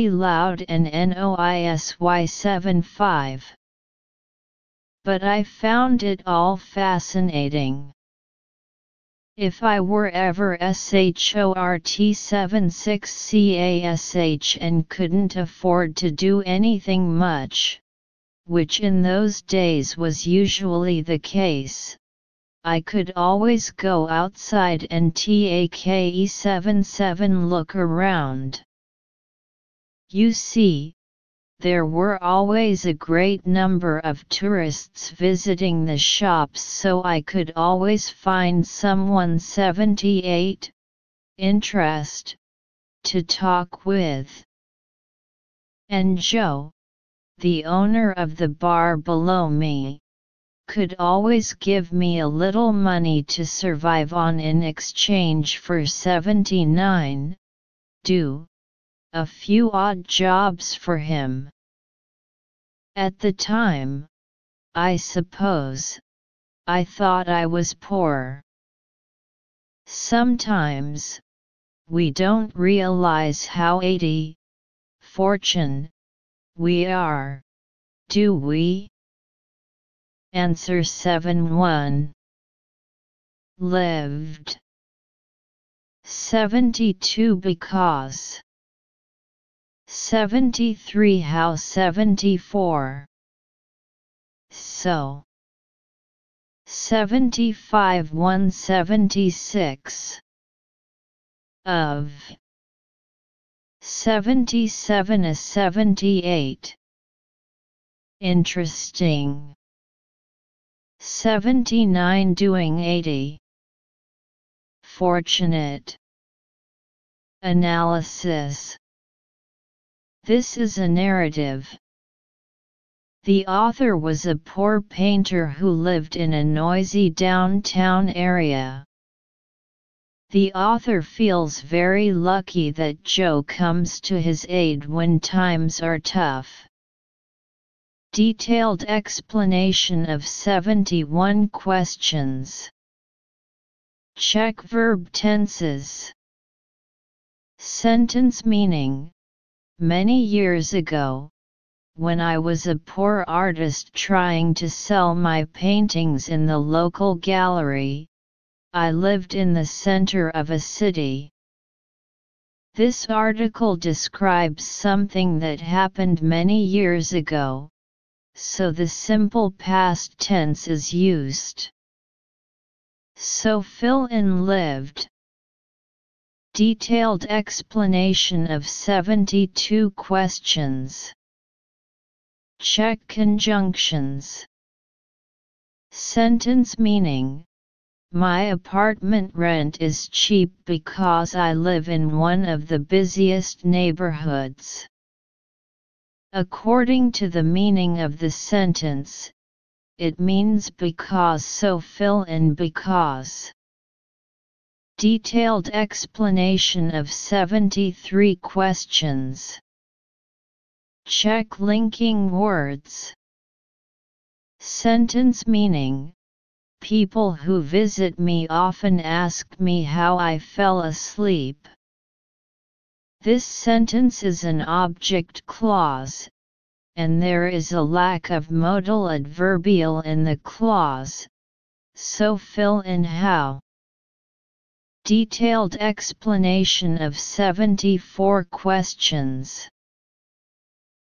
loud and NOISY75. But I found it all fascinating. If I were ever SHORT76CASH and couldn't afford to do anything much, which in those days was usually the case, I could always go outside and TAKE77 look around. You see, there were always a great number of tourists visiting the shops so I could always find someone 78 interest to talk with. And Joe, the owner of the bar below me, could always give me a little money to survive on in exchange for 79 do a few odd jobs for him. At the time, I suppose, I thought I was poor. Sometimes, we don't realize how 80 fortune we are, do we? Answer 7 1 Lived 72 because 73 How 74 So 75 176 Of 77 a 78 Interesting. 79 doing 80 Fortunate. Analysis this is a narrative. The author was a poor painter who lived in a noisy downtown area. The author feels very lucky that Joe comes to his aid when times are tough. Detailed explanation of 71 questions. Check verb tenses. Sentence meaning Many years ago, when I was a poor artist trying to sell my paintings in the local gallery, I lived in the center of a city. This article describes something that happened many years ago, so the simple past tense is used. So fill in lived. Detailed explanation of 72 questions. Check conjunctions. Sentence meaning My apartment rent is cheap because I live in one of the busiest neighborhoods. According to the meaning of the sentence, it means because so fill in because. Detailed explanation of 73 questions. Check linking words. Sentence meaning People who visit me often ask me how I fell asleep. This sentence is an object clause, and there is a lack of modal adverbial in the clause, so fill in how. Detailed explanation of 74 questions.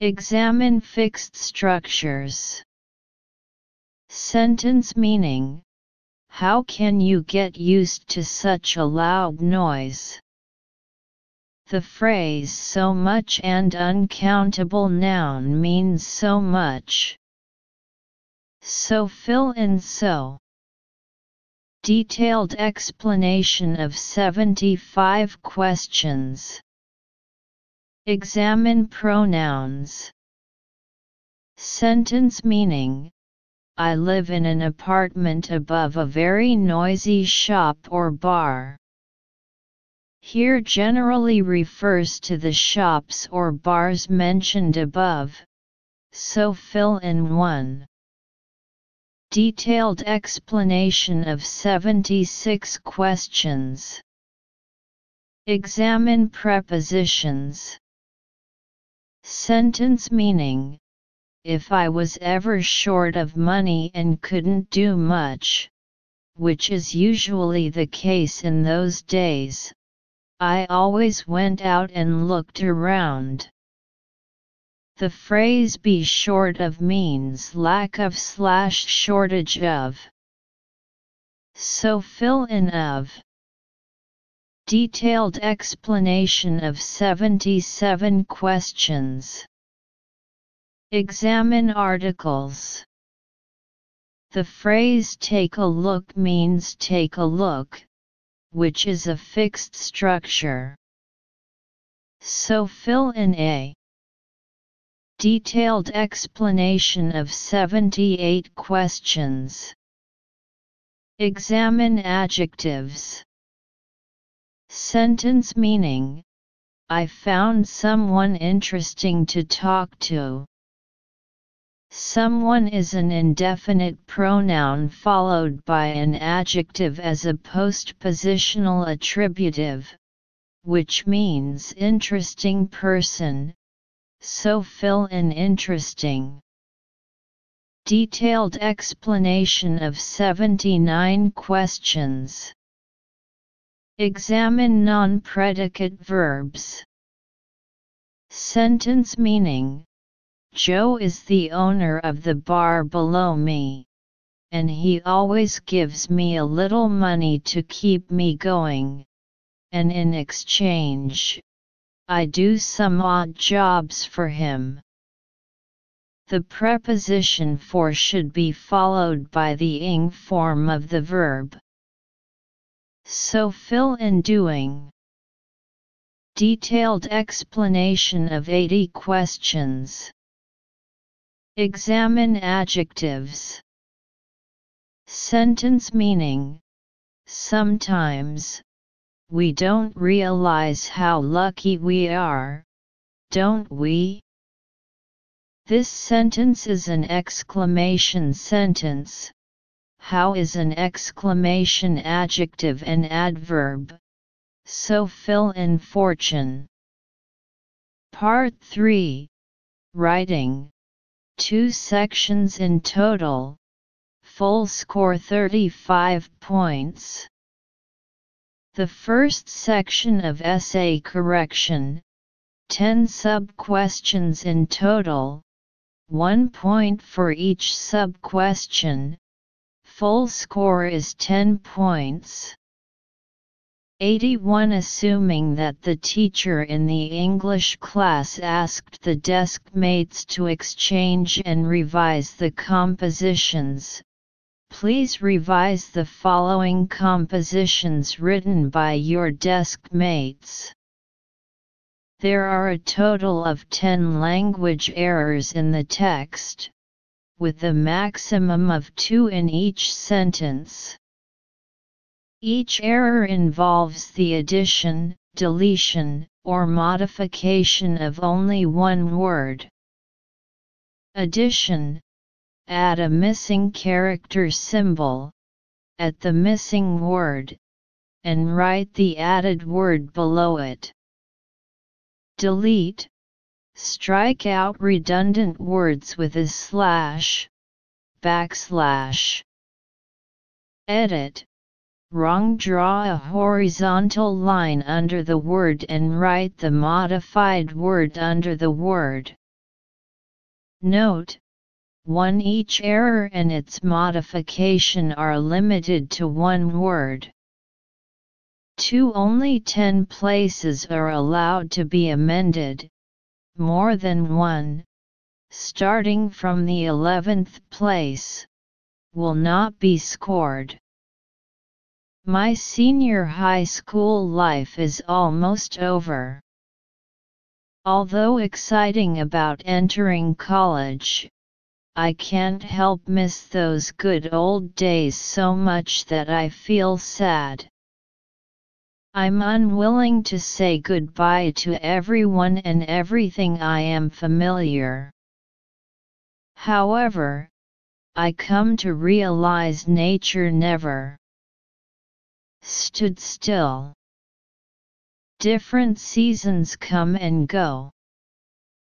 Examine fixed structures. Sentence meaning How can you get used to such a loud noise? The phrase so much and uncountable noun means so much. So fill in so. Detailed explanation of 75 questions. Examine pronouns. Sentence meaning I live in an apartment above a very noisy shop or bar. Here generally refers to the shops or bars mentioned above, so fill in one. Detailed explanation of 76 questions. Examine prepositions. Sentence meaning If I was ever short of money and couldn't do much, which is usually the case in those days, I always went out and looked around. The phrase be short of means lack of slash shortage of. So fill in of. Detailed explanation of 77 questions. Examine articles. The phrase take a look means take a look, which is a fixed structure. So fill in a detailed explanation of 78 questions. Examine adjectives. Sentence meaning I found someone interesting to talk to. Someone is an indefinite pronoun followed by an adjective as a postpositional attributive, which means interesting person, so fill in interesting. Detailed explanation of 79 questions. Examine non-predicate verbs. Sentence meaning Joe is the owner of the bar below me, and he always gives me a little money to keep me going, and in exchange, I do some odd jobs for him. The preposition for should be followed by the ing form of the verb. So fill in doing. Detailed explanation of 80 questions. Examine adjectives. Sentence meaning Sometimes, we don't realize how lucky we are, don't we? This sentence is an exclamation sentence. How is an exclamation adjective and adverb? So fill in fortune. Part 3 Writing. Two sections in total. Full score 35 points. The first section of essay correction, 10 sub-questions in total, 1 point for each sub-question, full score is 10 points. 81 Assuming that the teacher in the English class asked the desk mates to exchange and revise the compositions, Please revise the following compositions written by your desk mates. There are a total of 10 language errors in the text, with a maximum of two in each sentence. Each error involves the addition, deletion, or modification of only one word. Addition Add a missing character symbol at the missing word and write the added word below it. Delete Strike out redundant words with a slash, backslash. Edit Wrong Draw a horizontal line under the word and write the modified word under the word. Note, 1 Each error and its modification are limited to one word. 2 Only 10 places are allowed to be amended, more than one, starting from the 11th place, will not be scored. My senior high school life is almost over. Although exciting about entering college, I can't help miss those good old days so much that I feel sad. I'm unwilling to say goodbye to everyone and everything I am familiar. However, I come to realize nature never stood still. Different seasons come and go.